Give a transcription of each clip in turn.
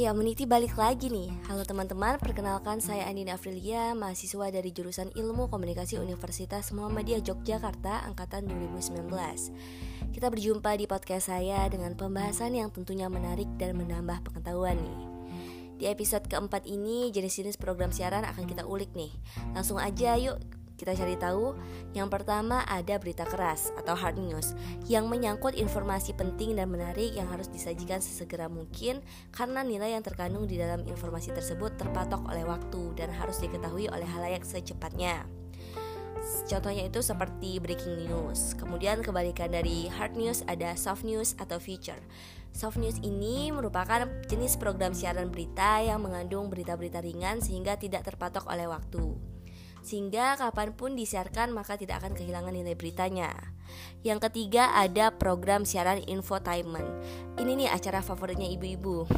Ya, meniti balik lagi nih. Halo teman-teman, perkenalkan saya Andina Afrilia, mahasiswa dari jurusan Ilmu Komunikasi Universitas Muhammadiyah Yogyakarta angkatan 2019. Kita berjumpa di podcast saya dengan pembahasan yang tentunya menarik dan menambah pengetahuan nih. Di episode keempat ini, jenis-jenis program siaran akan kita ulik nih. Langsung aja yuk kita cari tahu. Yang pertama ada berita keras atau hard news yang menyangkut informasi penting dan menarik yang harus disajikan sesegera mungkin karena nilai yang terkandung di dalam informasi tersebut terpatok oleh waktu dan harus diketahui oleh halayak secepatnya. Contohnya itu seperti breaking news. Kemudian kebalikan dari hard news ada soft news atau feature. Soft news ini merupakan jenis program siaran berita yang mengandung berita-berita ringan sehingga tidak terpatok oleh waktu sehingga kapan pun disiarkan maka tidak akan kehilangan nilai beritanya. Yang ketiga ada program siaran infotainment. Ini nih acara favoritnya ibu-ibu.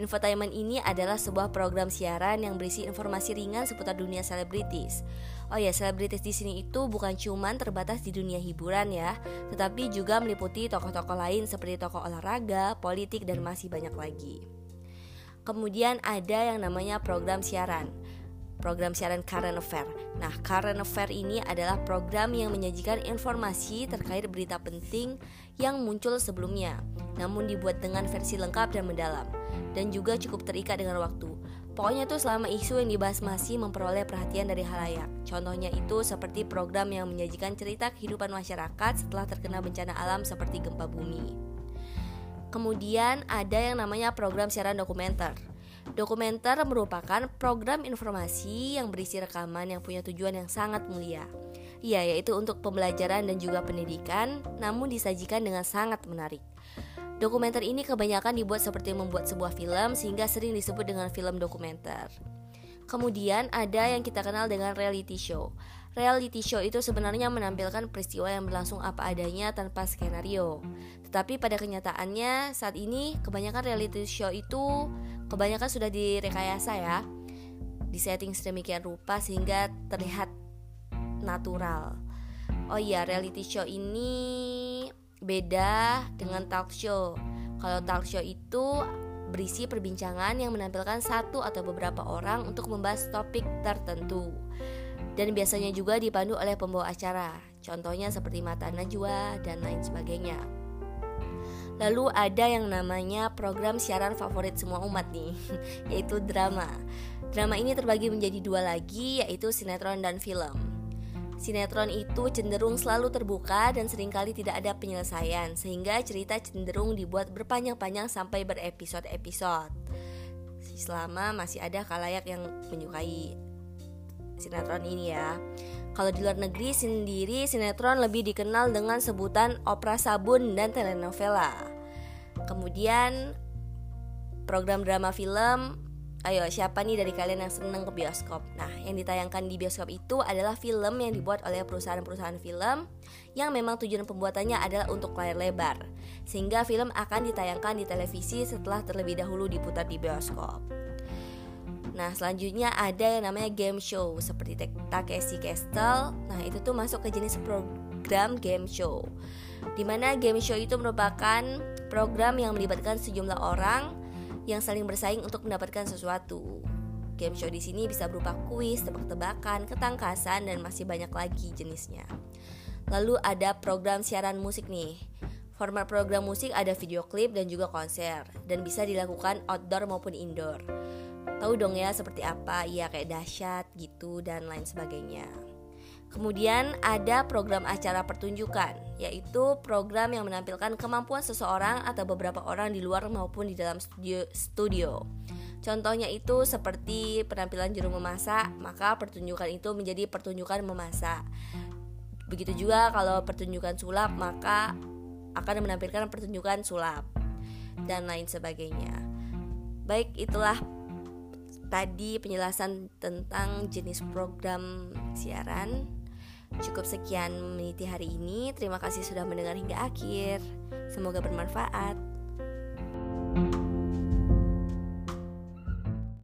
Infotainment ini adalah sebuah program siaran yang berisi informasi ringan seputar dunia selebritis. Oh ya, selebritis di sini itu bukan cuman terbatas di dunia hiburan ya, tetapi juga meliputi tokoh-tokoh lain seperti tokoh olahraga, politik dan masih banyak lagi. Kemudian ada yang namanya program siaran program siaran Current Affair. Nah, Current Affair ini adalah program yang menyajikan informasi terkait berita penting yang muncul sebelumnya, namun dibuat dengan versi lengkap dan mendalam, dan juga cukup terikat dengan waktu. Pokoknya itu selama isu yang dibahas masih memperoleh perhatian dari halayak. Contohnya itu seperti program yang menyajikan cerita kehidupan masyarakat setelah terkena bencana alam seperti gempa bumi. Kemudian ada yang namanya program siaran dokumenter. Dokumenter merupakan program informasi yang berisi rekaman yang punya tujuan yang sangat mulia. Iya, yaitu untuk pembelajaran dan juga pendidikan, namun disajikan dengan sangat menarik. Dokumenter ini kebanyakan dibuat seperti membuat sebuah film sehingga sering disebut dengan film dokumenter. Kemudian ada yang kita kenal dengan reality show. Reality show itu sebenarnya menampilkan peristiwa yang berlangsung apa adanya tanpa skenario. Tetapi pada kenyataannya saat ini kebanyakan reality show itu kebanyakan sudah direkayasa ya. Disetting sedemikian rupa sehingga terlihat natural. Oh iya, reality show ini beda dengan talk show. Kalau talk show itu berisi perbincangan yang menampilkan satu atau beberapa orang untuk membahas topik tertentu dan biasanya juga dipandu oleh pembawa acara, contohnya seperti Mata Najwa dan lain sebagainya. Lalu ada yang namanya program siaran favorit semua umat nih, yaitu drama. Drama ini terbagi menjadi dua lagi, yaitu sinetron dan film. Sinetron itu cenderung selalu terbuka dan sering kali tidak ada penyelesaian, sehingga cerita cenderung dibuat berpanjang-panjang sampai berepisode-episode. Selama masih ada kalayak yang menyukai sinetron ini ya. Kalau di luar negeri sendiri sinetron lebih dikenal dengan sebutan opera sabun dan telenovela. Kemudian program drama film Ayo, siapa nih dari kalian yang seneng ke bioskop? Nah, yang ditayangkan di bioskop itu adalah film yang dibuat oleh perusahaan-perusahaan film yang memang tujuan pembuatannya adalah untuk layar lebar. Sehingga film akan ditayangkan di televisi setelah terlebih dahulu diputar di bioskop. Nah selanjutnya ada yang namanya game show seperti Takeshi Castle. Nah itu tuh masuk ke jenis program game show. Di mana game show itu merupakan program yang melibatkan sejumlah orang yang saling bersaing untuk mendapatkan sesuatu. Game show di sini bisa berupa kuis, tebak-tebakan, ketangkasan, dan masih banyak lagi jenisnya. Lalu ada program siaran musik nih. Format program musik ada video klip dan juga konser, dan bisa dilakukan outdoor maupun indoor tahu dong ya seperti apa ya kayak dahsyat gitu dan lain sebagainya Kemudian ada program acara pertunjukan, yaitu program yang menampilkan kemampuan seseorang atau beberapa orang di luar maupun di dalam studio. studio. Contohnya itu seperti penampilan juru memasak, maka pertunjukan itu menjadi pertunjukan memasak. Begitu juga kalau pertunjukan sulap, maka akan menampilkan pertunjukan sulap dan lain sebagainya. Baik, itulah tadi penjelasan tentang jenis program siaran. Cukup sekian meniti hari ini. Terima kasih sudah mendengar hingga akhir. Semoga bermanfaat. thank you